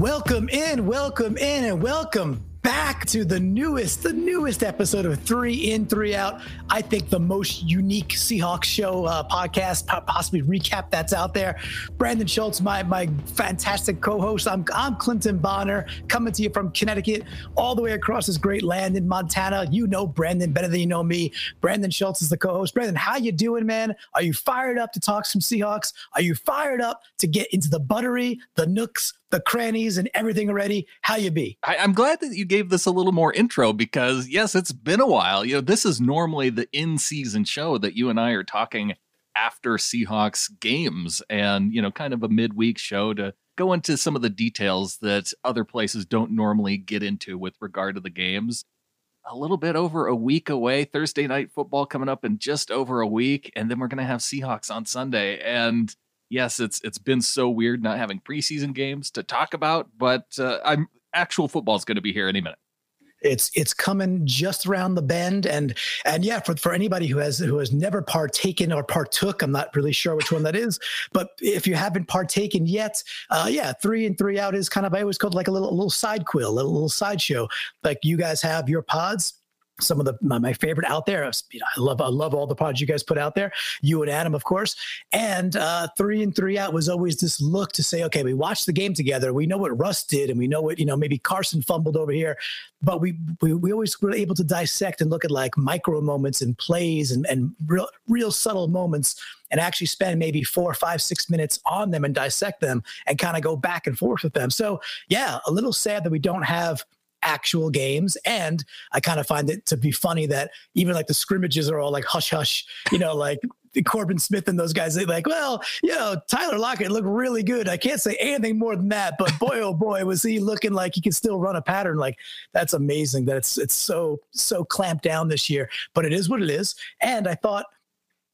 Welcome in, welcome in, and welcome back to the newest, the newest episode of Three In, Three Out. I think the most unique Seahawks show uh, podcast, possibly recap that's out there. Brandan Schulze, my my fantastic co-host. I'm I'm Clinton Bonner, coming to you from Connecticut, all the way across this great land in Montana. You know Brandan better than you know me. Brandan Schulze is the co-host. Brandan, how you doing, man? Are you fired up to talk some Seahawks? Are you fired up to get into the buttery, the nooks, the crannies and everything already. How you be? I, am glad that you gave this a little more intro because yes, it's been a while. You know, this is normally the in-season show that you and I are talking after Seahawks games and, you know, kind of a midweek show to go into some of the details that other places don't normally get into with regard to the games. A little bit over a week away, Thursday night football coming up in just over a week, and then we're going to have Seahawks on Sunday. And yes, it's it's been so weird not having preseason games to talk about, but uh, I'm actual football is going to be here any minute. It's it's coming just around the bend, and and yeah, for, for anybody who has who has never partaken or partook, I'm not really sure which one that is, but if you haven't partaken yet, uh, yeah, three and three out is kind of I always called like a little a little side quill, a little, little sideshow. Like you guys have your pods, some of the my, my favorite out there. You know, I love I love all the pods you guys put out there. You and Adam, of course. And uh, three and three out was always this look to say, okay, we watched the game together. We know what Russ did, and we know what you know. Maybe Carson fumbled over here, but we we, we always were able to dissect and look at like micro moments and plays and and real real subtle moments and actually spend maybe four, five, six minutes on them and dissect them and kind of go back and forth with them. So yeah, a little sad that we don't have actual games. And I kind of find it to be funny that even like the scrimmages are all like hush hush, you know, like Corbin Smith and those guys, they like, well, you know, Tyler Lockett looked really good. I can't say anything more than that, but boy, oh boy, was he looking like he can still run a pattern. Like that's amazing that it's it's so so clamped down this year. But it is what it is. And I thought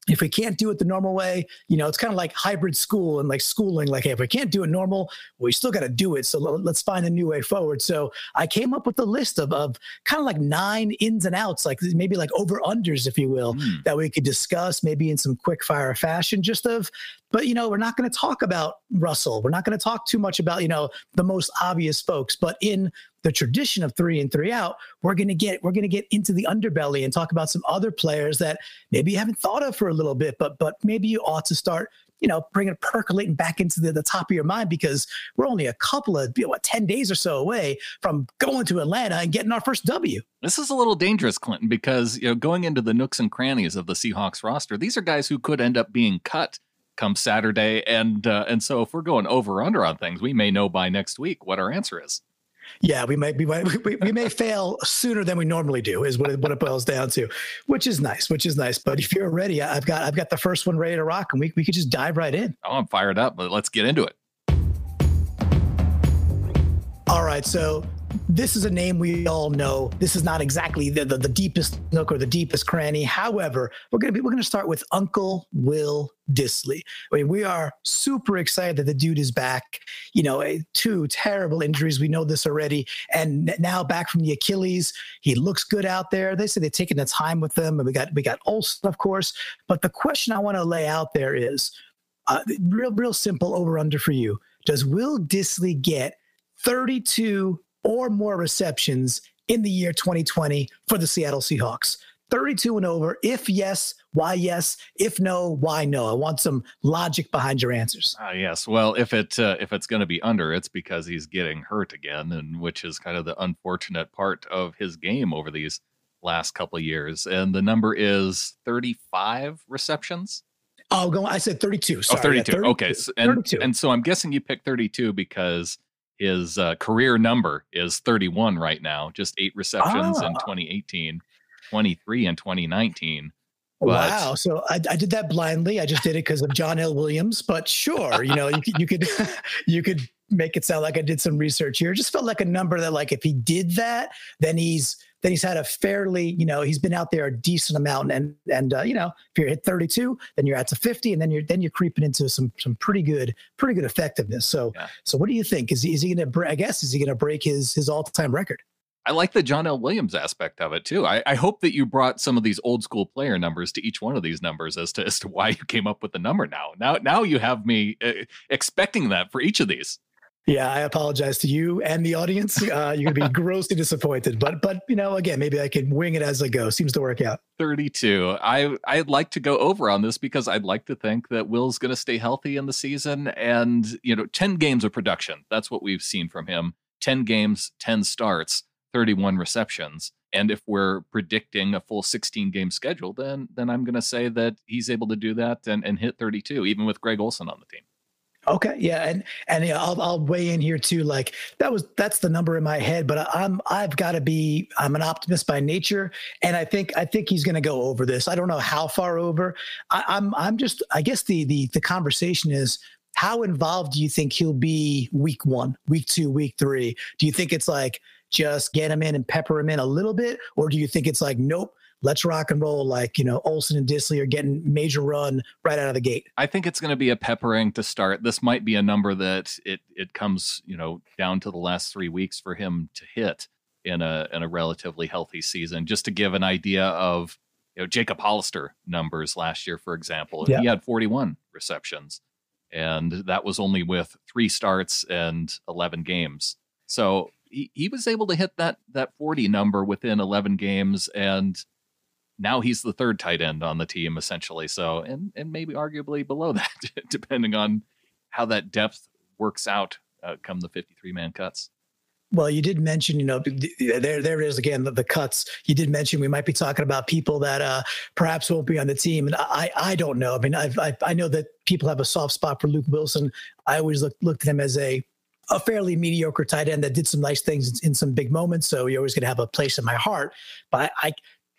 if we can't do it the normal way, you know, it's kind of like hybrid school and like schooling. Like, hey, if we can't do it normal, we still got to do it. So let's find a new way forward. So I came up with a list of, of kind of like nine ins and outs, like maybe like over unders, if you will, mm. that we could discuss maybe in some quick fire fashion, just of, but you know, we're not going to talk about Russell. We're not going to talk too much about, you know, the most obvious folks, but in the tradition of three and three out, we're to get we're to get into the underbelly and talk about some other players that maybe you haven't thought of for a little bit, but but maybe you ought to start you know, bringing it percolating back into the, the top of your mind because we're only a couple of, you know, what, 10 days or so away from going to Atlanta and getting our first W. This is a little dangerous, Clinton, because, you know, going into the nooks and crannies of the Seahawks roster, these are guys who could end up being cut come Saturday. And, uh, and so if we're going over under on things, we may know by next week what our answer is. Yeah, we might be we, we may fail sooner than we normally do is what it, what it boils down to, which is nice, which is nice. But if you're ready, I've got I've got the first one ready to rock, and we we could just dive right in. Oh, I'm fired up. But let's get into it. All right, so this is a name we all know. This is not exactly the, the, the, deepest nook or the deepest cranny. However, we're gonna be we're gonna start with Uncle Will Dissly. I mean, we are super excited that the dude is back. You know, two terrible injuries. We know this already, and now back from the Achilles. He looks good out there. They say they're taking the time with them, and we got we got Olsen, of course. But the question I want to lay out there is, uh, real real simple over under for you. Does Will Dissly get 32 or more receptions in the year 2020 for the Seattle Seahawks. 32 and over. If yes, why yes? If no, why no? I want some logic behind your answers. Uh, yes. Well, if it uh, if it's going to be under, it's because he's getting hurt again, and which is kind of the unfortunate part of his game over these last couple of years. And the number is 35 receptions. Oh, go. I said 32. Sorry. Oh, 32. Yeah, 32. Okay. So, and, 32. and so I'm guessing you picked 32 because his uh, career number is 31 right now, just eight receptions in ah. 2018, 23 in 2019. But, wow! So I, I, did that blindly. I just did it because of John L. Williams. But sure, you know, you could you could you could make it sound like I did some research here. It just felt like a number that, like, if he did that, then he's then he's had a fairly, you know, he's been out there a decent amount. And and uh, you know, if you're hit 32, then you're at to 50, and then you're then you're creeping into some some pretty good pretty good effectiveness. So yeah. so what do you think? Is he is he going to? I guess is he going to break his his all time record? I like the John L. Williams aspect of it too. I, I, hope that you brought some of these old school player numbers to each one of these numbers as to as to why you came up with the number now. Now now you have me uh, expecting that for each of these. Yeah, I apologize to you and the audience. Uh, you're gonna be grossly disappointed, but but you know, again, maybe I can wing it as I go. Seems to work out. 32. I I'd like to go over on this because I'd like to think that Will's going to stay healthy in the season, and you know, 10 games of production. That's what we've seen from him. 10 games, 10 starts, 31 receptions. And if we're predicting a full 16 game schedule, then then I'm going to say that he's able to do that and, and hit 32, even with Greg Olsen on the team. Okay, yeah, and and yeah, I'll I'll weigh in here too. Like that was that's the number in my head, but I'm I've got to be I'm an optimist by nature, and I think I think he's going to go over this. I don't know how far over. I, I'm I'm just I guess the the the conversation is how involved do you think he'll be week one, week two, week three? Do you think it's like just get him in and pepper him in a little bit, or do you think it's like nope? Let's rock and roll like you know Olsen and Dissly are getting major run right out of the gate. I think it's going to be a peppering to start. This might be a number that it it comes you know down to the last three weeks for him to hit in a in a relatively healthy season. Just to give an idea of you know Jacob Hollister numbers last year, for example, yeah. he had 41 receptions, and that was only with three starts and 11 games. So he, he was able to hit that that 40 number within 11 games and now he's the third tight end on the team essentially. So and and maybe arguably below that, depending on how that depth works out uh, come the 53 man cuts. Well, you did mention, you know, there there is again the, the, cuts. You did mention we might be talking about people that uh, perhaps won't be on the team, and I I don't know. I mean, I've, I I know that people have a soft spot for Luke Wilson. I always look, looked at him as a a fairly mediocre tight end that did some nice things in, in some big moments. So you're always going to have a place in my heart. But I, I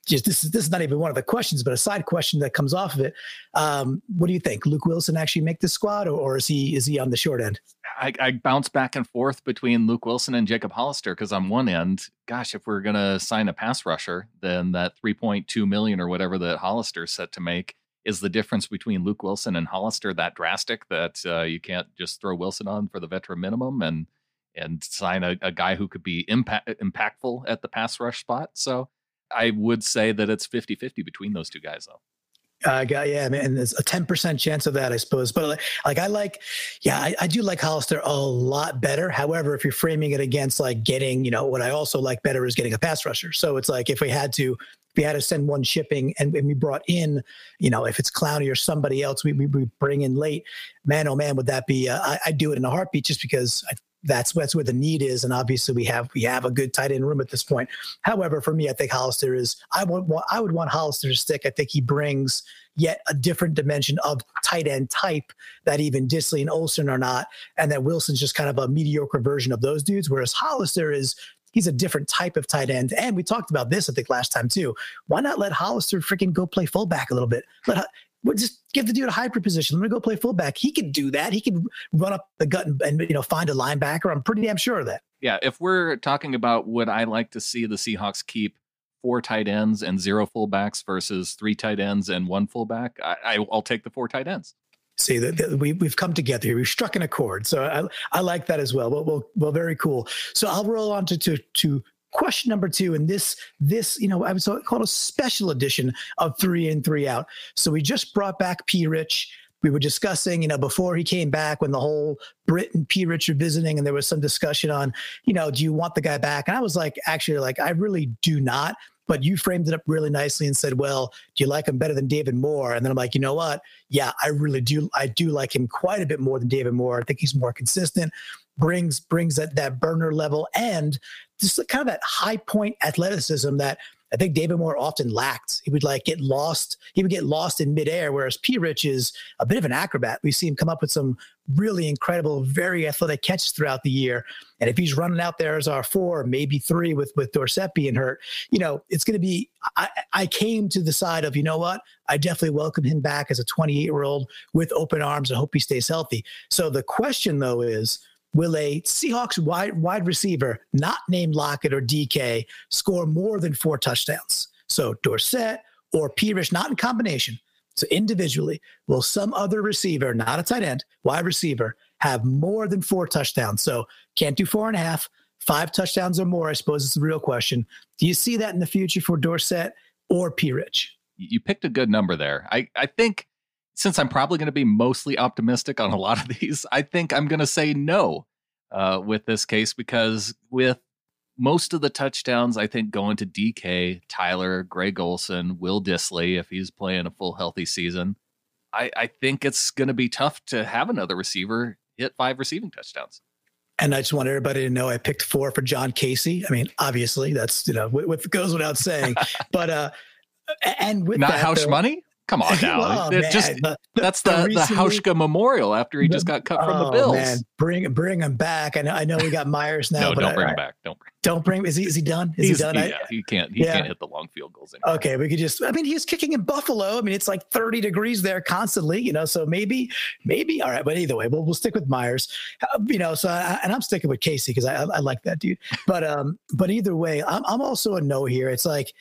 just this is this is not even one of the questions, but a side question that comes off of it. Um, what do you think? Luke Wilson actually make the squad, or, or is he is he on the short end? I, I bounce back and forth between Luke Wilson and Jacob Hollister because on one end, gosh, if we're gonna sign a pass rusher, then that 3.2 million or whatever that Hollister's set to make is the difference between Luke Wilson and Hollister that drastic that uh, you can't just throw Wilson on for the veteran minimum and and sign a, a guy who could be impact, impactful at the pass rush spot. So I would say that it's 50 50 between those two guys, though. I uh, got yeah, man, there's a 10% chance of that, I suppose. But like, I like, yeah, I, I, do like Hollister a lot better. However, if you're framing it against like getting, you know, what I also like better is getting a pass rusher. So it's like if we had to, if we had to send one shipping and, and we brought in, you know, if it's Clowney or somebody else, we, we, we bring in late, man, oh man, would that be, uh, I, I'd do it in a heartbeat just because I that's that's where the need is, and obviously we have we have a good tight end room at this point. However, for me, I think Hollister is I want I would want Hollister to stick. I think he brings yet a different dimension of tight end type that even Dissly and Olsen are not, and that Wilson's just kind of a mediocre version of those dudes. Whereas Hollister is he's a different type of tight end. And we talked about this, I think, last time too. Why not let Hollister freaking go play fullback a little bit? Let just give the dude a hybrid position. Let me go play fullback. He could do that. He could run up the gut and, and, you know find a linebacker. I'm pretty damn sure of that. Yeah, if we're talking about would I like to see the Seahawks keep four tight ends and zero fullbacks versus three tight ends and one fullback, I, will take the four tight ends. See that we we've come together here. We've struck an accord, so I I like that as well. Well, well, well very cool. So I'll roll on to to to question number two and this this you know i would call it a special edition of three in three out so we just brought back p rich we were discussing you know before he came back when the whole brit and p rich were visiting and there was some discussion on you know do you want the guy back and i was like actually like i really do not but you framed it up really nicely and said, "Well, do you like him better than David Moore?" And then I'm like, you know what? Yeah, I really do. I do like him quite a bit more than David Moore. I think he's more consistent brings brings that that burner level and just kind of that high point athleticism that I think David Moore often lacked. He would like get lost. He would get lost in midair, whereas P. Rich is a bit of an acrobat. We see him come up with some really incredible, very athletic catches throughout the year. And if he's running out there as our four, maybe three with with Dorsett being hurt, you know, it's going to be. I, I came to the side of you know what? I definitely welcome him back as a 28 year old with open arms and hope he stays healthy. So the question though is will a Seahawks wide wide receiver not named Lockett or DK score more than four touchdowns? So Dorsett or Pierce, not in combination. So individually, will some other receiver, not a tight end, wide receiver, have more than four touchdowns? So can't do four and a half, five touchdowns or more. I suppose is the real question. Do you see that in the future for Dorsett or P. Rich? You picked a good number there. I, I think since I'm probably going to be mostly optimistic on a lot of these, I think I'm going to say no. uh, with this case because with most of the touchdowns, I think, going to DK, Tyler, Greg Olsen, Will Dissly, if he's playing a full healthy season. I, I think it's going to be tough to have another receiver hit five receiving touchdowns. And I just want everybody to know I picked four for John Kasay. I mean, obviously that's you know what goes without saying, but uh, and with not that, house though, money. Come on now. Oh, just the- the- that's the, the, recently- Hauschka Memorial after he just got cut from the oh, Bills. Man, bring bring him back. I know I know we got Myers now, no, but don't I- bring I- him back. Don't bring. Don't bring. Is he is he done? Is He's, he done? I- yeah, he can't. He Yeah. can't hit the long field goals anymore. Okay, we could just. I mean, he's kicking in Buffalo. I mean, it's like 30 degrees there constantly, you know. So maybe, maybe. All right, but either way, we'll we'll stick with Myers. Uh, you know, so I, and I'm sticking with Kasay because I, I I like that dude. But um, but either way, I'm I'm also a no here. It's like,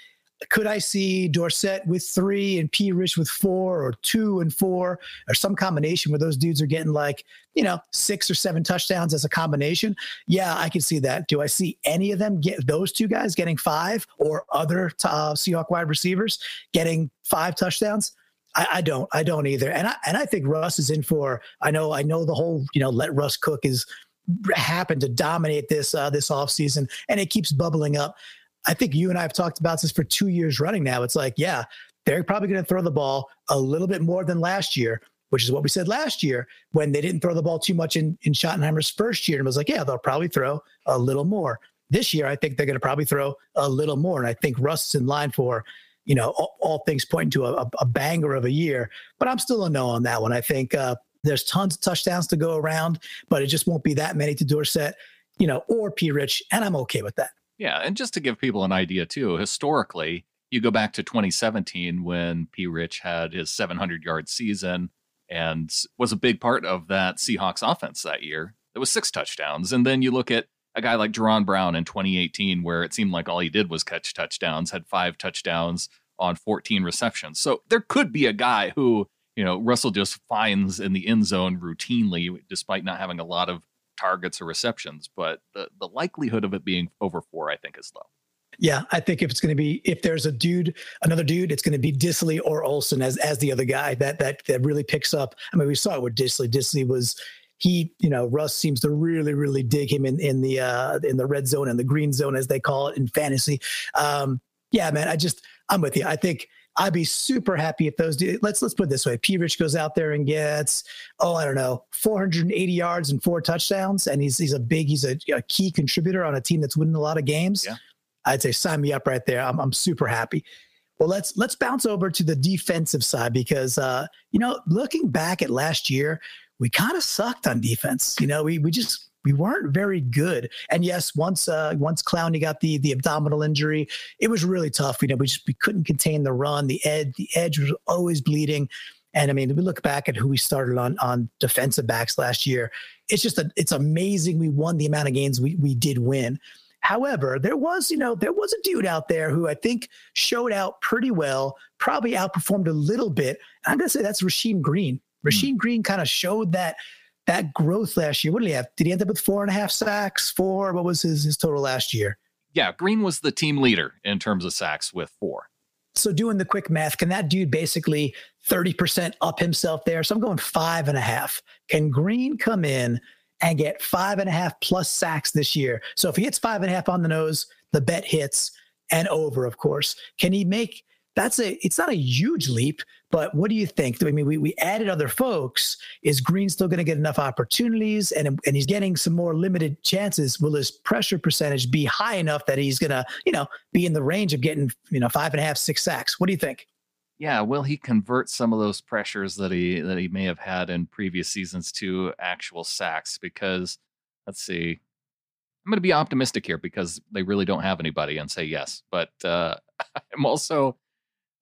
could I see Dorsett with three and P. Rich with four, or two and four, or some combination where those dudes are getting like you know six or seven touchdowns as a combination? Yeah, I can see that. Do I see any of them get those two guys getting five or other uh, Seahawk wide receivers getting five touchdowns? I, I don't. I don't either. And I and I think Russ is in for. I know. I know the whole you know let Russ cook is happened to dominate this uh, this offseason and it keeps bubbling up. I think you and I have talked about this for two years running now. It's like, yeah, they're probably going to throw the ball a little bit more than last year, which is what we said last year when they didn't throw the ball too much in, in Schottenheimer's first year. And it was like, yeah, they'll probably throw a little more. This year, I think they're going to probably throw a little more. And I think Russ is in line for, you know, all, all things pointing to a, a banger of a year. But I'm still a no on that one. I think uh, there's tons of touchdowns to go around, but it just won't be that many to Dorsett, you know, or P. Rich. And I'm okay with that. Yeah, and just to give people an idea too, historically, you go back to 2017 when P. Rich had his 700 yard season and was a big part of that Seahawks offense that year. There was six touchdowns, and then you look at a guy like Jaron Brown in 2018, where it seemed like all he did was catch touchdowns, had five touchdowns on 14 receptions. So there could be a guy who you know Russell just finds in the end zone routinely, despite not having a lot of targets or receptions, but the, the likelihood of it being over four, I think, is low. Yeah, I think if it's going to be if there's a dude, another dude, it's going to be Dissly or Olsen as as the other guy that that that really picks up. I mean, we saw it with Dissly. Dissly was he, you know, Russ seems to really really dig him in in the uh in the red zone and the green zone as they call it in fantasy. Um, yeah, man, I just I'm with you. I think I'd be super happy if those dudes, let's let's put it this way. P Rich goes out there and gets, oh, I don't know, 480 yards and four touchdowns. And he's he's a big, he's a, a key contributor on a team that's winning a lot of games. Yeah. I'd say sign me up right there. I'm I'm super happy. Well, let's let's bounce over to the defensive side because uh, you know, looking back at last year, we kind of sucked on defense. You know, we we just we weren't very good. And yes, once uh, once Clowney got the the abdominal injury, it was really tough. You know, we just we couldn't contain the run. The edge the edge was always bleeding. And I mean, we look back at who we started on on defensive backs last year. It's just a, it's amazing we won the amount of games we we did win. However, there was, you know, there was a dude out there who I think showed out pretty well, probably outperformed a little bit. I'm gonna say that's Rasheem Green. Rasheem Green kind of showed that that growth last year. What did he have? Did he end up with four and a half sacks? Four? What was his his total last year? Yeah, Green was the team leader in terms of sacks with four. So doing the quick math, can that dude basically 30% up himself there? So I'm going five and a half. Can Green come in and get five and a half plus sacks this year? So if he hits five and a half on the nose, the bet hits and over, of course. Can he make that's a it's not a huge leap, but what do you think? I mean, we, we added other folks. Is Green still going to get enough opportunities and, and he's getting some more limited chances? Will his pressure percentage be high enough that he's going to, you know, be in the range of getting, you know, five and a half, six sacks? What do you think? Yeah, will he convert some of those pressures that he that he may have had in previous seasons to actual sacks? Because let's see, I'm going to be optimistic here because they really don't have anybody and say yes. But uh, I'm also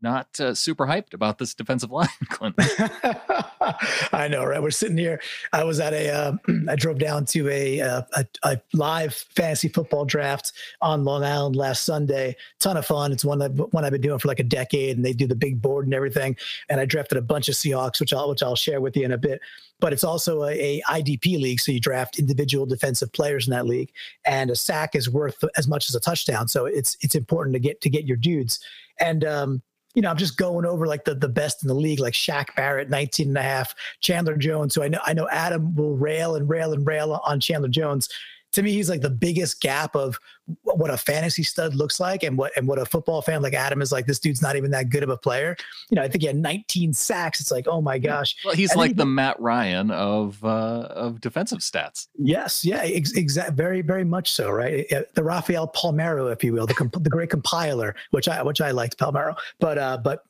not uh, super hyped about this defensive line, Clinton. I know, right? We're sitting here. I was at a. Uh, I drove down to a, uh, a a live fantasy football draft on Long Island last Sunday. Ton of fun. It's one that one I've been doing for like a decade, and they do the big board and everything. And I drafted a bunch of Seahawks, which I'll which I'll share with you in a bit. But it's also a, a IDP league, so you draft individual defensive players in that league, and a sack is worth as much as a touchdown. So it's it's important to get to get your dudes. And um, you know, I'm just going over like the, the best in the league, like Shaq Barrett, 19 and a half, Chandler Jones. So I know, I know Adam will rail and rail and rail on Chandler Jones to me, he's like the biggest gap of what a fantasy stud looks like and what and what a football fan like Adam is like. This dude's not even that good of a player. You know, I think he had 19 sacks. It's like, oh my gosh. Well, he's and like the Matt Ryan of uh, of defensive stats. Yes, yeah, exactly. Very, very much so. Right, the Rafael Palmeiro, if you will, the comp- the great compiler, which I which I liked Palmeiro, but uh, but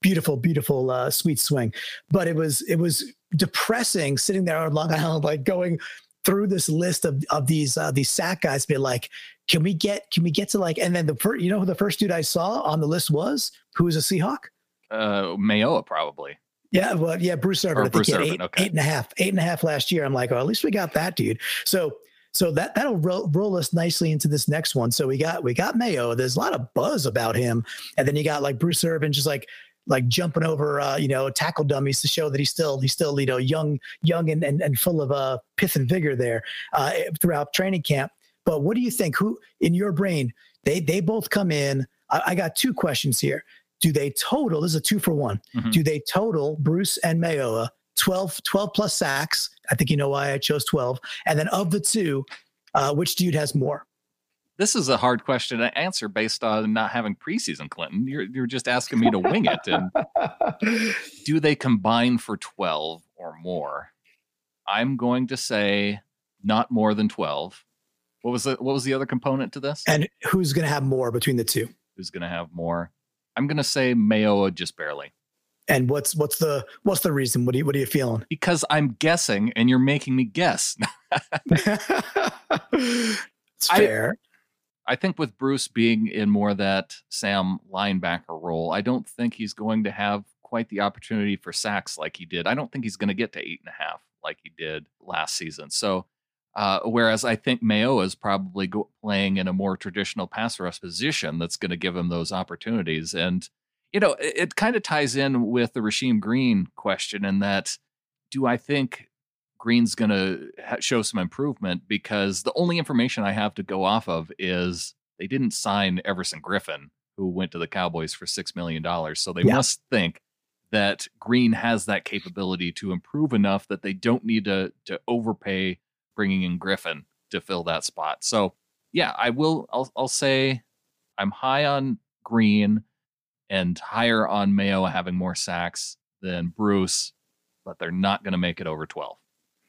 beautiful, beautiful, uh, sweet swing. But it was it was depressing sitting there on Long Island, like going through this list of of these uh, these sack guys, be like, can we get can we get to like? And then the first, you know, who the first dude I saw on the list was who was a Seahawk? Uh, Mayowa probably. Yeah, well, yeah, Bruce Irvin. I think Bruce he had eight, okay. eight and a half, eight and a half last year. I'm like, oh, at least we got that dude. So so that that'll roll, roll, us nicely into this next one. So we got we got Mayo. There's a lot of buzz about him, and then you got like Bruce Irvin, just like like jumping over uh, you know tackle dummies to show that he's still he's still you know young young and and, and full of uh, pith and vigor there uh, throughout training camp. But what do you think? Who in your brain? They they both come in. I, I got two questions here. Do they total? This is a two for one. Mm-hmm. Do they total Bruce and Mayowa 12, 12 plus sacks? I think you know why I chose 12. And then of the two, uh, which dude has more? This is a hard question to answer based on not having preseason, Clinton. You're you're just asking me to wing it. And do they combine for 12 or more? I'm going to say not more than 12. What was the what was the other component to this? And who's going to have more between the two? Who's going to have more? I'm going to say Mayo just barely. And what's what's the what's the reason? What are you what are you feeling? Because I'm guessing, and you're making me guess. it's fair. I, I think with Bruce being in more that Sam linebacker role, I don't think he's going to have quite the opportunity for sacks like he did. I don't think he's going to get to eight and a half like he did last season. So, uh, whereas I think Mayo is probably go- playing in a more traditional pass rush position that's going to give him those opportunities. And, you know, it, it kind of ties in with the Rasheem Green question in that do I think Green's going to ha- show some improvement because the only information I have to go off of is they didn't sign Everson Griffen, who went to the Cowboys for $6 million. So they yeah. must think that Green has that capability to improve enough that they don't need to, to overpay bringing in Griffen to fill that spot. So, yeah, I will, I'll, I'll say I'm high on Green and higher on Mayo having more sacks than Bruce, but they're not going to make it over 12.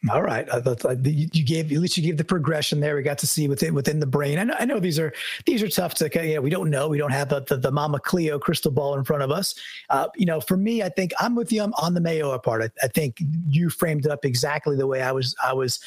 All right, I thought you gave at least you gave the progression there. We got to see within within the brain. I know, I know these are these are tough to you know we don't know we don't have the the, the Mama Cleo crystal ball in front of us. Uh, you know, for me, I think I'm with you on the Mayo part. I, I think you framed it up exactly the way I was I was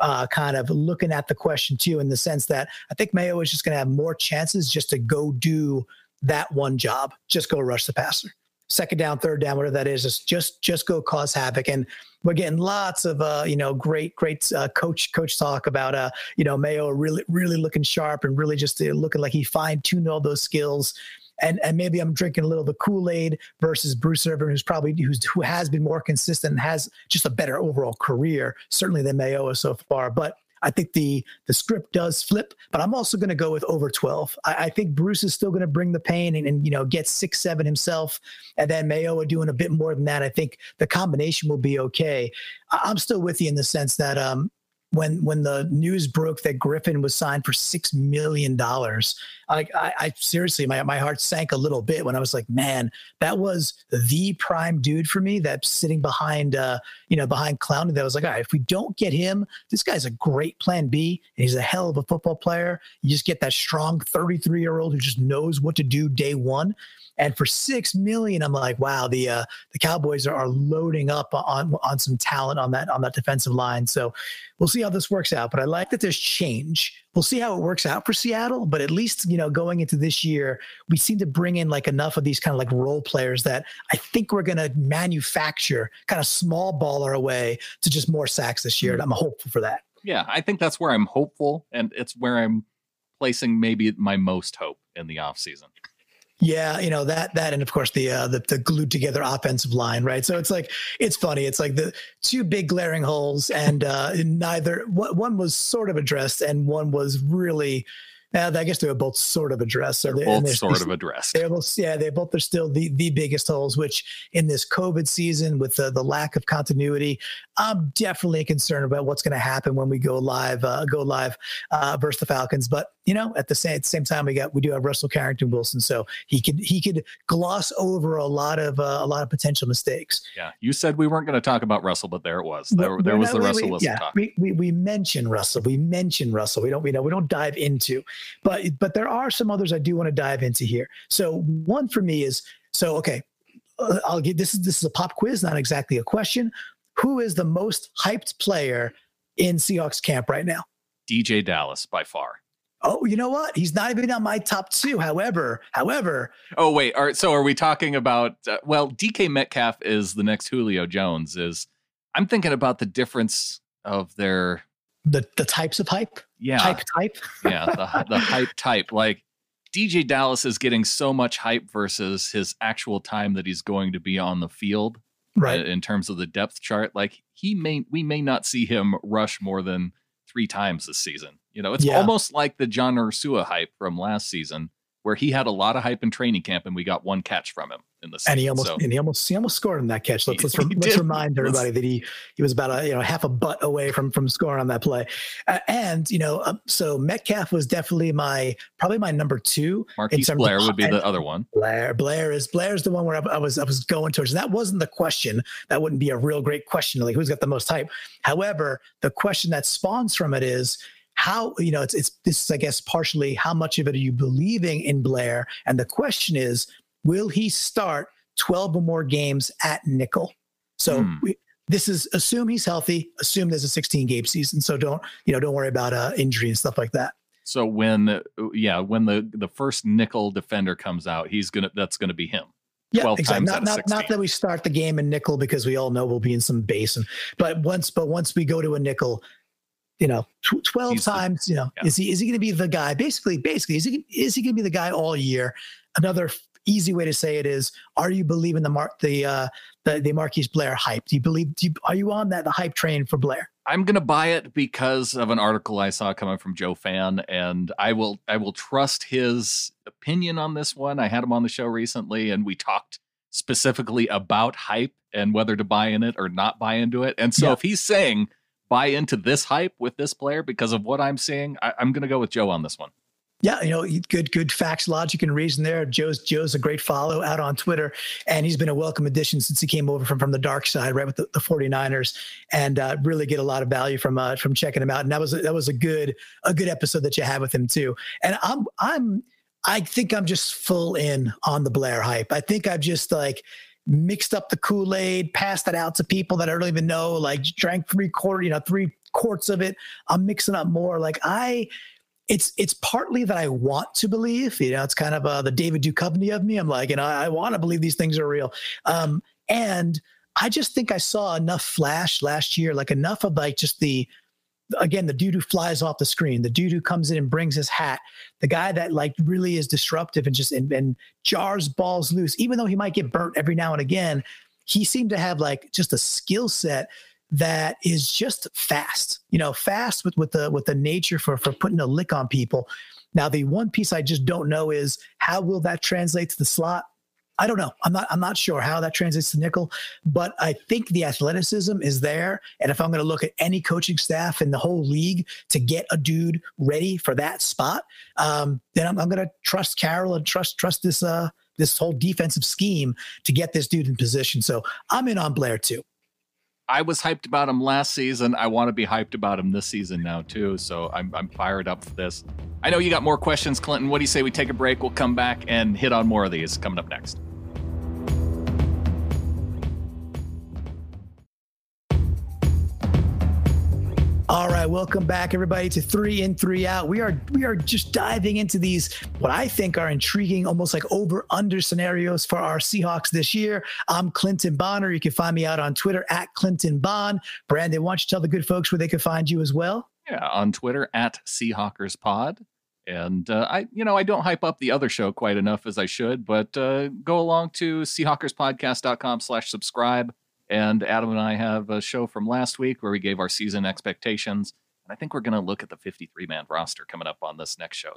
uh, kind of looking at the question too, in the sense that I think Mayo is just going to have more chances just to go do that one job, just go rush the passer second down, third down, whatever that is, just just just go cause havoc. And we're getting lots of uh, you know great great uh, coach coach talk about uh, you know Mayo really really looking sharp and really just uh, looking like he fine tuned all those skills. And, and maybe I'm drinking a little of the Kool Aid versus Bruce Irvin, who's probably who's who has been more consistent and has just a better overall career, certainly than Mayo so far. But I think the the script does flip, but I'm also going to go with over 12. I, I, think Bruce is still going to bring the pain and, and, you know get six seven himself, and then Mayo are doing a bit more than that. I think the combination will be okay. I, am still with you in the sense that um, when when the news broke that Griffen was signed for six million dollars, I, I, I, seriously my my heart sank a little bit when I was like, man, that was the prime dude for me. That's sitting behind uh, you know behind Clowney. That was like, all right, if we don't get him, this guy's a great plan B, and he's a hell of a football player. You just get that strong 33 year old who just knows what to do day one. And for six million, I'm like, wow, the uh, the Cowboys are, are loading up on on some talent on that on that defensive line. So we'll see how this works out. But I like that there's change. We'll see how it works out for Seattle. But at least you know going into this year, we seem to bring in like enough of these kind of like role players that I think we're going to manufacture kind of small baller away to just more sacks this year. And I'm hopeful for that. Yeah, I think that's where I'm hopeful, and it's where I'm placing maybe my most hope in the offseason. Yeah, you know that that and of course the uh, the, the glued together offensive line, right? So it's like it's funny. It's like the two big glaring holes, and uh, neither one was sort of addressed, and one was really Uh, I guess they were both sort of addressed. So they're, both sort of addressed. They're both, yeah, they both are still the, the biggest holes. Which in this COVID season, with the, the lack of continuity, I'm definitely concerned about what's going to happen when we go live, uh, go live uh, versus the Falcons. But you know, at the same at the same time, we got we do have Russell Carrington Wilson, so he could he could gloss over a lot of uh, a lot of potential mistakes. Yeah, you said we weren't going to talk about Russell, but there it was. There, there was the we, Russell Wilson yeah, talk. We, we we mention Russell. We mention Russell. We don't we know we don't dive into, but but there are some others I do want to dive into here. So one for me is so okay. Uh, I'll give this is this is a pop quiz, not exactly a question. Who is the most hyped player in Seahawks camp right now? DeeJay Dallas by far. Oh, you know what? He's not even on my top two. However, however. Oh wait. All right. So are we talking about? Uh, well, DK Metcalf is the next Julio Jones. Is I'm thinking about the difference of their the the types of hype. Yeah. Type type. yeah. The the hype type. Like DeeJay Dallas is getting so much hype versus his actual time that he's going to be on the field. Uh, right. In terms of the depth chart, like he may we may not see him rush more than three times this season. You know, it's yeah. almost like the John Ursua hype from last season, where he had a lot of hype in training camp, and we got one catch from him in the season. And he almost so, and he almost he almost scored on that catch. Let's let's, let's remind everybody that he he was about a you know half a butt away from from scoring on that play. Uh, and you know, uh, so Metcalf was definitely my probably my number two. Marquise Blair would be the other one. Blair Blair is Blair's the one where I, I was I was going towards. And that wasn't the question. That wouldn't be a real great question. Like who's got the most hype. However, the question that spawns from it is how you know it's it's this is i guess partially how much of it are you believing in blair and the question is will he start 12 or more games at nickel so hmm. we, this is assume he's healthy assume there's a 16 game season so don't you know don't worry about uh injury and stuff like that so when yeah when the the first nickel defender comes out he's gonna that's gonna be him yeah, exactly. Not, not, not, that we start the game in nickel because we all know we'll be in some base, and but once but once we go to a nickel, you know, tw- 12 He's times, the, you know, yeah. is he, is he going to be the guy? Basically, basically, is he, is he going to be the guy all year? Another easy way to say it is, are you believing the Mark, the, uh, the, the Marquise Blair hype? Do you believe, do you, are you on that, the hype train for Blair? I'm going to buy it because of an article I saw coming from Joe Fann, and I will, I will trust his opinion on this one. I had him on the show recently and we talked specifically about hype and whether to buy in it or not buy into it. And so yeah. if he's saying, buy into this hype with this player because of what I'm seeing, I, am going to go with Joe on this one. Yeah, you know, good, good facts, logic, and reason there. Joe's Joe's a great follow out on Twitter, and he's been a welcome addition since he came over from, from the dark side, right with the, the 49ers, and uh, really get a lot of value from uh, from checking him out. And that was that was a good a good episode that you had with him too. And I'm I'm I think I'm just full in on the Blair hype. I think I've just like mixed up the Kool-Aid, passed it out to people that I don't even know, like drank three quarter, you know, three quarts of it. I'm mixing up more. Like I it's it's partly that I want to believe, you know, it's kind of uh, the David Duchovny of me. I'm like, you know, I, I want to believe these things are real. Um, and I just think I saw enough flash last year, like enough of like just the again, the dude who flies off the screen, the dude who comes in and brings his hat, the guy that like really is disruptive and just and, and jars balls loose, even though he might get burnt every now and again, he seemed to have like just a skill set that is just fast, you know, fast with with the with the nature for for putting a lick on people. Now, the one piece I just don't know is how will that translate to the slot? I don't know. I'm not. I'm not sure how that translates to nickel, but I think the athleticism is there. And if I'm going to look at any coaching staff in the whole league to get a dude ready for that spot, um, then I'm, I'm going to trust Carroll and trust trust this uh, this whole defensive scheme to get this dude in position. So I'm in on Blair too. I was hyped about him last season. I want to be hyped about him this season now too. So I'm I'm fired up for this. I know you got more questions, Clinton. What do you say we take a break? We'll come back and hit on more of these coming up next. All right, welcome back, everybody, to three in, three out. We are we are just diving into these what I think are intriguing, almost like over under scenarios for our Seahawks this year. I'm Clinton Bonner. You can find me out on Twitter at Clinton Bon. Brandan, why don't you tell the good folks where they can find you as well? Yeah, on Twitter at Seahawkers Pod. And uh, I, you know, I don't hype up the other show quite enough as I should, but uh, go along to Seahawkerspodcast.com slash subscribe and Adam and I have a show from last week where we gave our season expectations. And I think we're going to look at the 53 man roster coming up on this next show.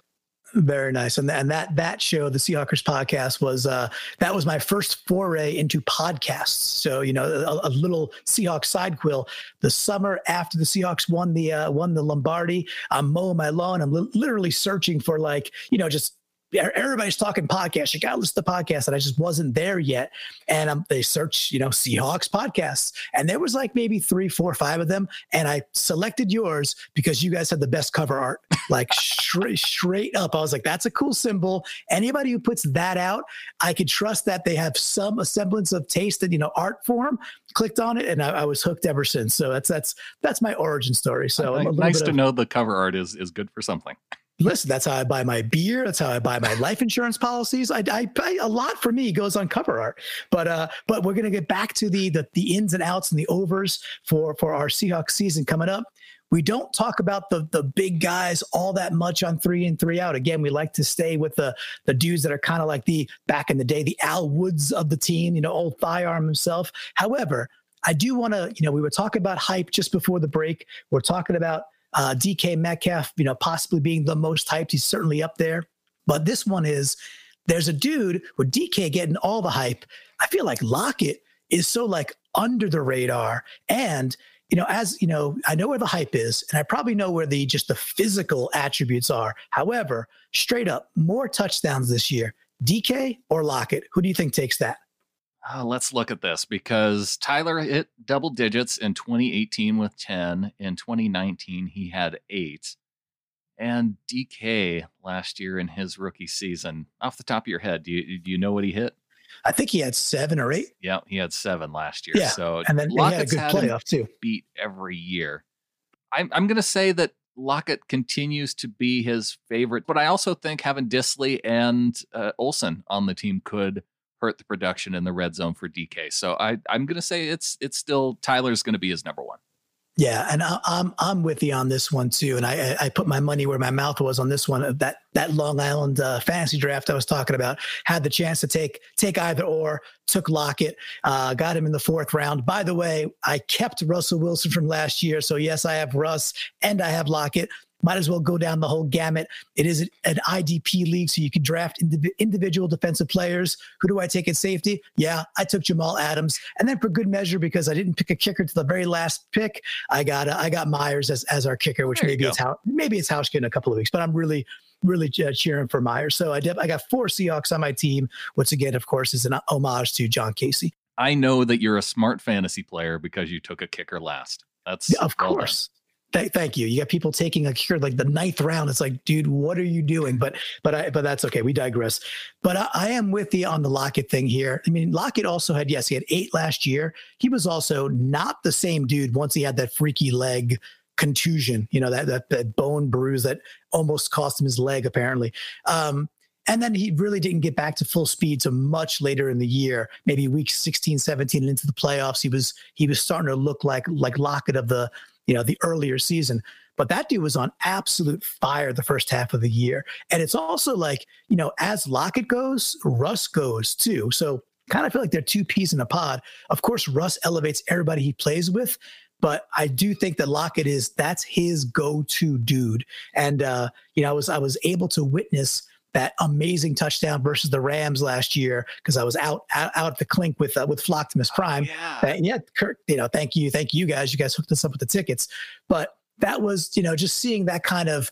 Very nice, and and that that show, the Seahawkers podcast, was uh, that was my first foray into podcasts. So you know, a, a little Seahawks side quill. The summer after the Seahawks won the uh, won the Lombardi, I'm mowing my lawn. I'm li- literally searching for like you know just everybody's talking podcasts. You got to listen to podcasts, and I just wasn't there yet. And um, they search, you know, Seahawks podcasts, and there was like maybe three, four, five of them. And I selected yours because you guys had the best cover art, like straight, straight up. I was like, that's a cool symbol. Anybody who puts that out, I could trust that they have some semblance of taste and you know art form. Clicked on it, and I, I was hooked ever since. So that's that's that's my origin story. So nice to of, know the cover art is is good for something listen, that's how I buy my beer. That's how I buy my life insurance policies. I, I pay a lot for me goes on cover art. But uh, but we're gonna get back to the, the the ins and outs and the overs for for our Seahawks season coming up. We don't talk about the the big guys all that much on three and three out. Again, we like to stay with the the dudes that are kind of like the back in the day, the Al Woods of the team, you know, old thigh arm himself. However, I do want to, you know, we were talking about hype just before the break. We're talking about uh, DK Metcalf, you know, possibly being the most hyped. He's certainly up there. But this one is there's a dude with DK getting all the hype. I feel like Lockett is so like under the radar. And, you know, as you know, I know where the hype is, and I probably know where the just the physical attributes are. However, straight up, more touchdowns this year. DK or Lockett? Who do you think takes that? Uh, let's look at this because Tyler hit double digits in 2018 with 10. In 2019, he had eight. And DK last year in his rookie season, off the top of your head, do you, do you know what he hit? I think he had seven or eight. Yeah, he had seven last year. Yeah, so and then Lockett's he had a good playoff too. Beat every year. I'm I'm going to say that Lockett continues to be his favorite, but I also think having Dissly and uh, Olsen on the team could hurt the production in the red zone for DK. So I I'm going to say it's it's still Tyler's going to be his number one. Yeah, and I, I'm I'm with you on this one too. And I I put my money where my mouth was on this one. That that Long Island uh, fantasy draft I was talking about had the chance to take take either or. Took Lockett, uh, got him in the fourth round. By the way, I kept Russell Wilson from last year, so yes, I have Russ and I have Lockett might as well go down the whole gamut. It is an IDP league, so you can draft indiv- individual defensive players. Who do I take at safety? Yeah, I took Jamal Adams, and then for good measure, because I didn't pick a kicker to the very last pick, I got uh, I got Myers as, as our kicker, which maybe it's how maybe it's Hauschka in a couple of weeks, but I'm really really uh, cheering for Myers. So I did, I got four Seahawks on my team, which again, of course, is an homage to John Kasay. I know that you're a smart fantasy player because you took a kicker last. That's yeah, of course. Th- thank you. You got people taking a kicker like the ninth round. It's like, dude, what are you doing? But but I but that's okay. We digress. But I, I, am with you on the Lockett thing here. I mean, Lockett also had yes, he had eight last year. He was also not the same dude once he had that freaky leg contusion. You know that that, that bone bruise that almost cost him his leg apparently. Um, and then he really didn't get back to full speed so much later in the year, maybe week 16, 17 into the playoffs. He was he was starting to look like like Lockett of the you know, the earlier season. But that dude was on absolute fire the first half of the year. And it's also like, you know, as Lockett goes, Russ goes too. So kind of feel like they're two peas in a pod. Of course, Russ elevates everybody he plays with, but I do think that Lockett is that's his go-to dude. And uh, you know, I was I was able to witness that amazing touchdown versus the Rams last year because I was out out, out at the clink with uh, with Flocktimus oh, Prime. Oh, yeah. That, yeah, Kirk, you know, thank you, thank you guys. You guys hooked us up with the tickets, but that was you know just seeing that kind of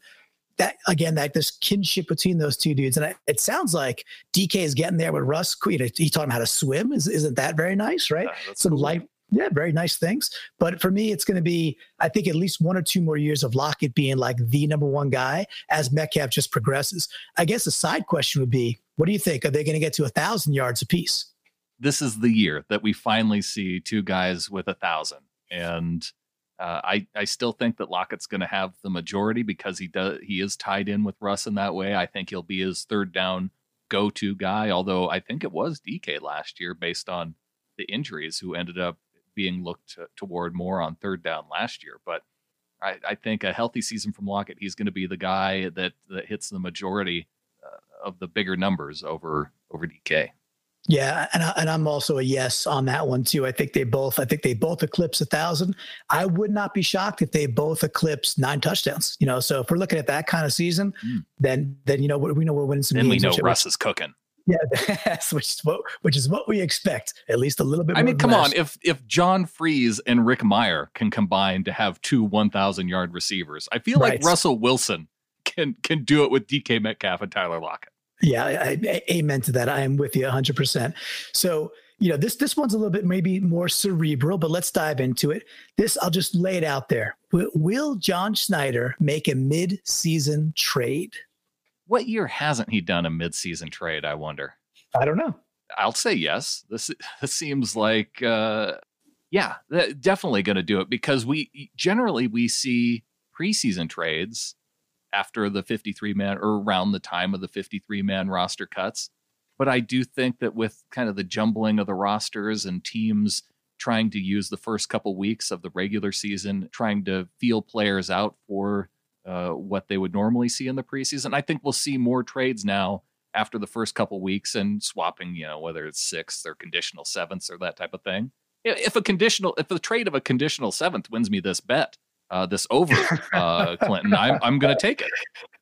that again that this kinship between those two dudes and I, it sounds like dk is getting there with russ he taught him how to swim is, isn't that very nice right yeah, some cool. life yeah, very nice things. But for me, it's going to be, I think, at least one or two more years of Lockett being like the number one guy as Metcalf just progresses. I guess a side question would be, what do you think? Are they going to get to a thousand yards apiece? This is the year that we finally see two guys with a thousand, and uh, I I still think that Lockett's going to have the majority because he does he is tied in with Russ in that way. I think he'll be his third down go to guy. Although I think it was DK last year based on the injuries who ended up being looked to, toward more on third down last year. But I, I, think a healthy season from Lockett, he's going to be the guy that that hits the majority uh, of the bigger numbers over over DK. Yeah, and I, and I'm also a yes on that one too. I think they both. I think they both eclipse a thousand. I would not be shocked if they both eclipse nine touchdowns. You know, so if we're looking at that kind of season, mm. then then you know we know we're winning some. Then games, we know Russ is cooking. Yeah, which is what which is what we expect. At least a little bit. I mean, come on. If if John Friesz and Rick Mirer can combine to have two 1,000 yard receivers, I feel right. like Russell Wilson can can do it with DK Metcalf and Tyler Lockett. Yeah, I, I, amen to that. I am with you 100%. So, you know, this this one's a little bit maybe more cerebral, but let's dive into it. This I'll just lay it out there. Will, will John Schneider make a mid-season trade? What year hasn't he done a mid-season trade? I wonder. I don't know. I'll say yes. This this seems like uh, yeah, definitely going to do it because we generally we see preseason trades after the 53 man or around the time of the 53 man roster cuts. But I do think that with kind of the jumbling of the rosters and teams trying to use the first couple weeks of the regular season, trying to feel players out for uh, what they would normally see in the preseason, I think we'll see more trades now after the first couple weeks and swapping, you know, whether it's sixth or conditional sevenths or that type of thing. If a conditional, if the trade of a conditional seventh wins me this bet, uh, this over, uh, Clinton. I'm, I'm going to take it.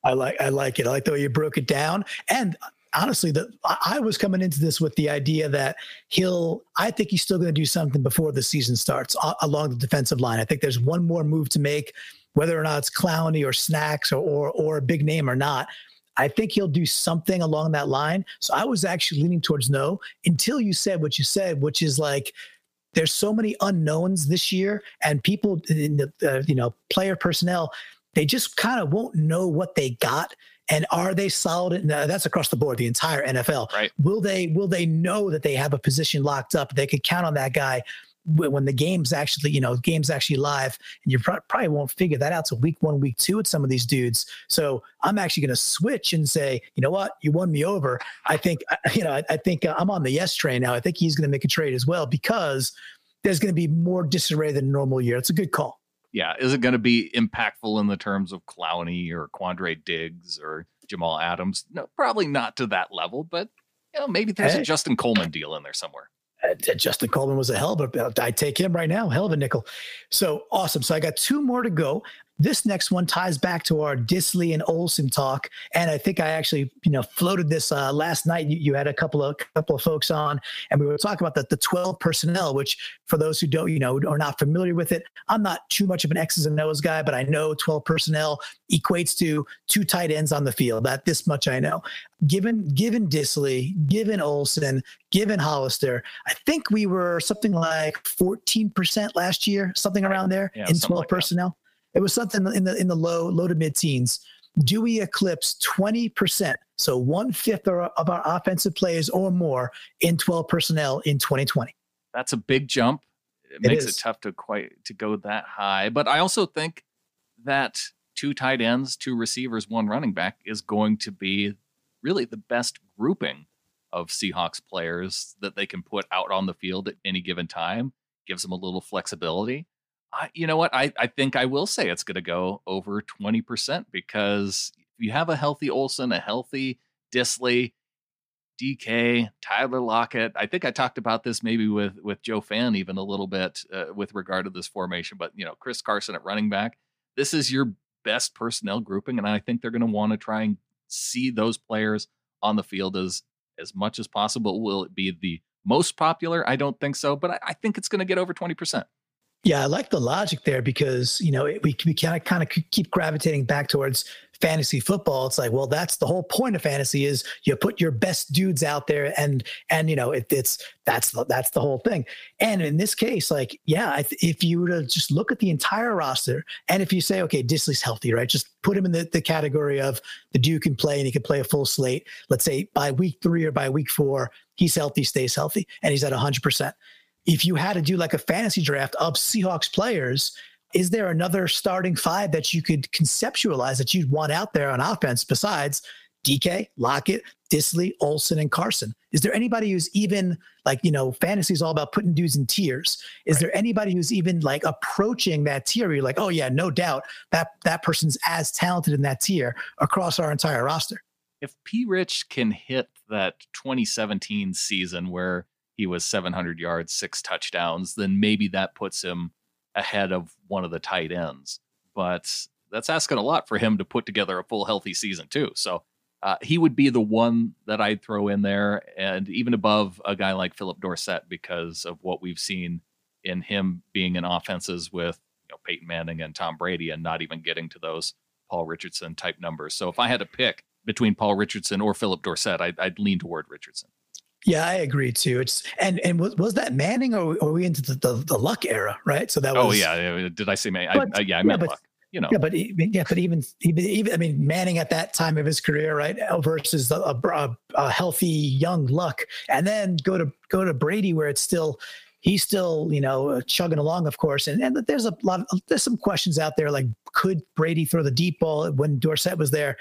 I like I like it. I like the way you broke it down. And honestly, that I was coming into this with the idea that he'll. I think he's still going to do something before the season starts along the defensive line. I think there's one more move to make, whether or not it's Clowney or Snacks or, or or a big name or not. I think he'll do something along that line. So I was actually leaning towards no until you said what you said, which is like there's so many unknowns this year, and people in the uh, you know player personnel they just kind of won't know what they got and are they solid no, that's across the board the entire nfl right will they will they know that they have a position locked up they could count on that guy when the game's actually, you know, game's actually live, and you probably won't figure that out till week one, week two with some of these dudes. So I'm actually going to switch and say, you know what, you won me over. I think, you know, I, I think uh, I'm on the yes train now. I think he's going to make a trade as well because there's going to be more disarray than normal year. It's a good call. Yeah, is it going to be impactful in the terms of Clowney or Quandre Diggs or Jamal Adams? No, probably not to that level, but you know, maybe there's hey. a Justin Coleman deal in there somewhere. Uh, Justin Coleman was a hell of a. I'd take him right now, hell of a nickel. So awesome. So I got two more to go. This next one ties back to our Dissly and Olsen talk, and I think I actually, you know, floated this uh, last night. You, you, had a couple of couple of folks on, and we were talking about the, the 12 personnel. Which, for those who don't, you know, are not familiar with it, I'm not too much of an X's and O's guy, but I know 12 personnel equates to two tight ends on the field. That this much I know. Given given Dissly, given Olsen, given Hollister, I think we were something like 14% last year, something around there yeah, in 12 like personnel. That. It was something in the in the low low to mid teens. Do we eclipse 20%, so one fifth of our offensive plays or more in 12 personnel in 2020? That's a big jump. It, it makes is. it tough to quite to go that high. But I also think that two tight ends, two receivers, one running back is going to be really the best grouping of Seahawks players that they can put out on the field at any given time. Gives them a little flexibility. I, you know what? I, I think I will say it's going to go over 20% because if you have a healthy Olsen, a healthy Dissly, DK, Tyler Lockett. I think I talked about this maybe with with Joe Fann even a little bit uh, with regard to this formation, but you know, Chris Carson at running back. This is your best personnel grouping, and I think they're going to want to try and see those players on the field as as much as possible. Will it be the most popular? I don't think so, but I, I think it's going to get over twenty percent. Yeah, I like the logic there because you know we we kind of kind of keep gravitating back towards fantasy football. It's like, well, that's the whole point of fantasy is you put your best dudes out there, and and you know it, it's that's the, that's the whole thing. And in this case, like, yeah, if you were to just look at the entire roster, and if you say, okay, Dissly's healthy, right, just put him in the, the category of the dude can play and he can play a full slate. Let's say by week three or by week four, he's healthy, stays healthy, and he's at hundred percent if you had to do like a fantasy draft of Seahawks players, is there another starting five that you could conceptualize that you'd want out there on offense besides DK, Lockett, Dissly, Olsen, and Carson? Is there anybody who's even like, you know, fantasy is all about putting dudes in tiers. Is right. there anybody who's even like approaching that tier? You're like, oh yeah, no doubt that that person's as talented in that tier across our entire roster. if P. Rich can hit that 2017 season where he was 700 yards, six touchdowns, then maybe that puts him ahead of one of the tight ends. But that's asking a lot for him to put together a full healthy season too. So uh, he would be the one that I'd throw in there, and even above a guy like Philip Dorsett because of what we've seen in him being in offenses with you know, Peyton Manning and Tom Brady, and not even getting to those Paul Richardson type numbers. So if I had to pick between Paul Richardson or Philip Dorsett, I'd, I'd lean toward Richardson. Yeah, I agree too. It's and and was, was that Manning or, are we into the, the, the Luck era, right? So that oh, was. Oh yeah, did I say Manning? But, I, yeah, I meant but, Luck. You know. Yeah, but yeah, but even, even even I mean Manning at that time of his career, right, uh, versus a, a, a healthy young Luck, and then go to go to Brady where it's still he's still you know uh, chugging along, of course, and and there's a lot of, there's some questions out there like could Brady throw the deep ball when Dorsett was there?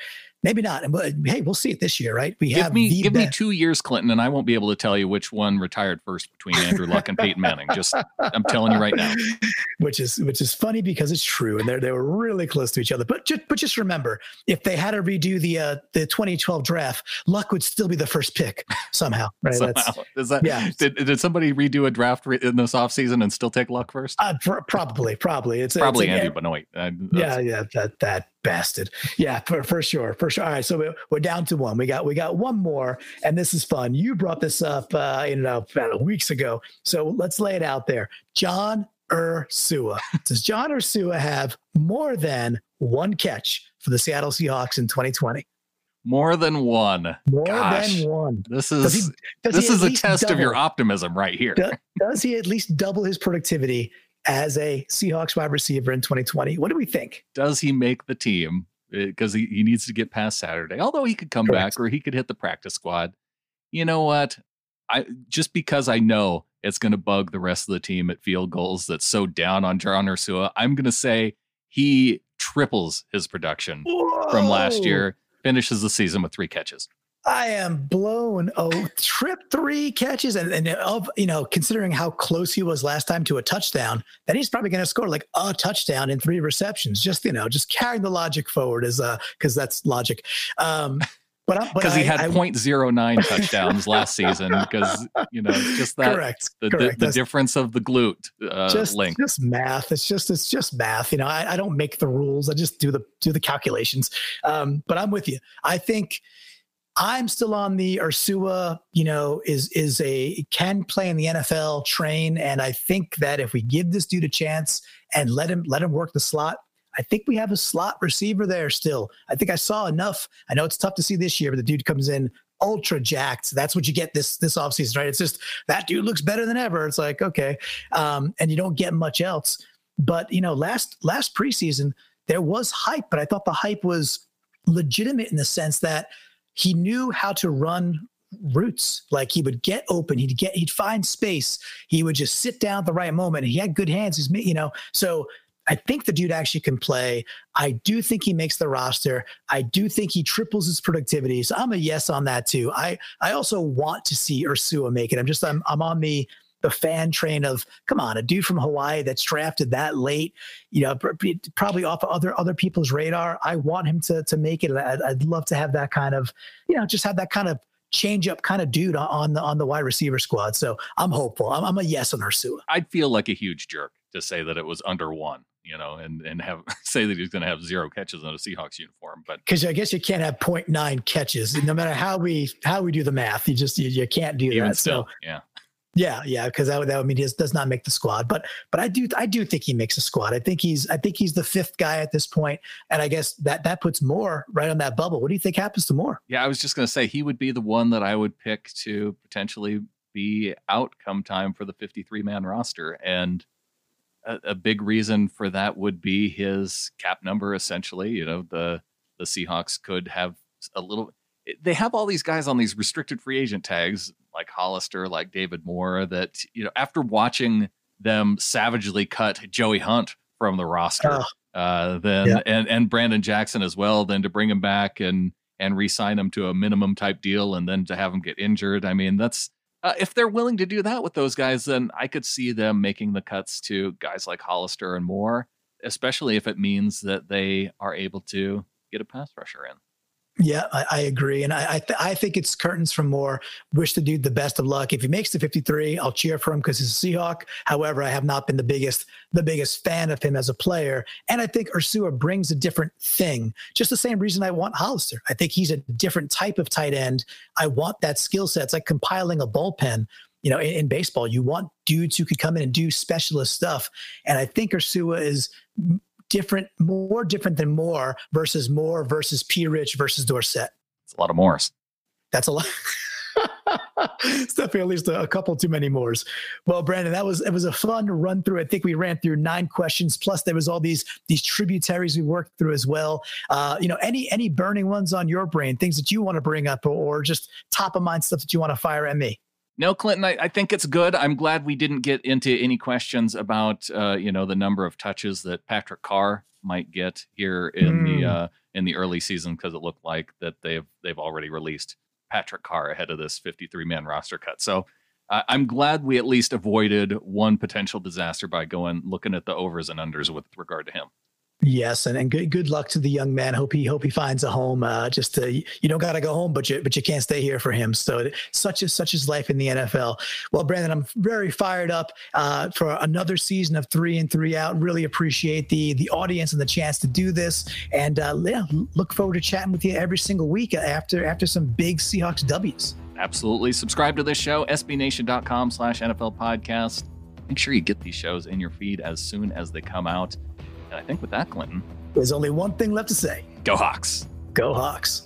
Maybe not. And hey, we'll see it this year, right? We give have me give best. me two years, Clinton, and I won't be able to tell you which one retired first between Andrew Luck and Peyton Manning. Just I'm telling you right now. Which is which is funny because it's true, and they they were really close to each other. But just but just remember, if they had to redo the uh, the 2012 draft, Luck would still be the first pick somehow, right? somehow. Is that yeah? Did, did somebody redo a draft re- in this offseason and still take Luck first? Uh, pr- probably, probably. It's probably it's, Andy Benoit. Uh, yeah, yeah, that that bastard. Yeah, for, for sure, for sure. All right, so we're down to one. We got we got one more, and this is fun. You brought this up, uh, you know, about weeks ago. So let's lay it out there. John Ursua. Does John Ursua have more than one catch for the Seattle Seahawks in 2020? More than one. More Gosh, than one. This is does he, does this is a test double, of your optimism right here. Does, does he at least double his productivity as a Seahawks wide receiver in 2020. What do we think? Does he make the team? Because uh, he, he needs to get past Saturday. Although he could come Correct. back or he could hit the practice squad. You know what? I just because I know it's going to bug the rest of the team at Field Gulls that's so down on John Ursua, I'm going to say he triples his production Whoa. from last year, finishes the season with three catches. I am blown. Oh, trip three catches, and, and of you know, considering how close he was last time to a touchdown, then he's probably going to score like a touchdown in three receptions. Just you know, just carrying the logic forward is uh, because that's logic. Um, but because he had I, 0.09 touchdowns last season, because you know, just that correct, the, correct. the, the difference of the glute uh, just, link. Just math. It's just it's just math. You know, I, I don't make the rules. I just do the do the calculations. Um, but I'm with you. I think I'm still on the Ursua, you know, is is a can play in the NFL train. And I think that if we give this dude a chance and let him let him work the slot, I think we have a slot receiver there still. I think I saw enough. I know it's tough to see this year, but the dude comes in ultra jacked. That's what you get this this offseason, right? It's just that dude looks better than ever. It's like, okay. Um, and you don't get much else. But you know, last last preseason, there was hype, but I thought the hype was legitimate in the sense that he knew how to run routes. Like he would get open, he'd get, he'd find space. He would just sit down at the right moment. He had good hands. He's, you know, so I think the dude actually can play. I do think he makes the roster. I do think he triples his productivity. So I'm a yes on that too. I I also want to see Ursua make it. I'm just I'm I'm on the the fan train of come on, a dude from Hawaii that's drafted that late, you know, probably off of other other people's radar. I want him to to make it. I'd, I'd love to have that kind of, you know, just have that kind of change up kind of dude on the on the wide receiver squad. So I'm hopeful. I'm, I'm a yes on Ursua. I'd feel like a huge jerk to say that it was under one you know, and and have say that he's going to have zero catches in a Seahawks uniform. But because I guess you can't have 0.9 catches, no matter how we how we do the math, you just you, you can't do that. Still, so yeah, yeah, yeah, because that would that would mean he does not make the squad. But but I do I do think he makes a squad. I think he's I think he's the fifth guy at this point, and I guess that that puts Moore right on that bubble. What do you think happens to Moore? Yeah, I was just going to say he would be the one that I would pick to potentially be outcome time for the 53 man roster, and a, a big reason for that would be his cap number. Essentially, you know the the Seahawks could have a little. They have all these guys on these restricted free agent tags like Hollister, like David Moore, that you know after watching them savagely cut Joey Hunt from the roster, oh. uh, then yeah. and and Branden Jackson as well, then to bring him back and and re-sign him to a minimum type deal, and then to have him get injured. I mean, that's uh, if they're willing to do that with those guys, then I could see them making the cuts to guys like Hollister and Moore, especially if it means that they are able to get a pass rusher in. Yeah, I, I, agree, and I I, th- I, think it's curtains for Moore. Wish the dude the best of luck. If he makes the 53, I'll cheer for him because he's a Seahawk. However, I have not been the biggest the biggest fan of him as a player, and I think Ursua brings a different thing. Just the same reason I want Hollister. I think he's a different type of tight end. I want that skill set. It's like compiling a bullpen. You know, in, in baseball, you want dudes who could come in and do specialist stuff, and I think Ursua is different, more different than more versus more versus P. Rich versus Dorsett. It's a lot of mores. That's a lot. it's definitely at least a, a, couple too many mores. Well, Brandan, that was it was a fun run through. I think we ran through nine questions. Plus, there was all these these tributaries we worked through as well. Uh, you know, any any burning ones on your brain, things that you want to bring up, or, or just top of mind stuff that you want to fire at me. No, Clinton, I, I, think it's good. I'm glad we didn't get into any questions about, uh, you know, the number of touches that Patrick Carr might get here in mm. the hmm. uh, in the early season because it looked like that they've they've already released Patrick Carr ahead of this 53 man roster cut. So uh, I'm glad we at least avoided one potential disaster by going looking at the overs and unders with regard to him. Yes, and, and good good luck to the young man. Hope he hope he finds a home. Uh, just to, you don't got to go home, but you but you can't stay here for him. So such is such is life in the NFL. Well, Brandan, I'm very fired up uh, for another season of three and three out. Really appreciate the the audience and the chance to do this, and uh, yeah, look forward to chatting with you every single week after after some big Seahawks W's. Absolutely. Subscribe to this show, sbnation.com slash NFL podcast. Make sure you get these shows in your feed as soon as they come out. I think with that, Clinton, there's only one thing left to say. Go Hawks. Go Hawks.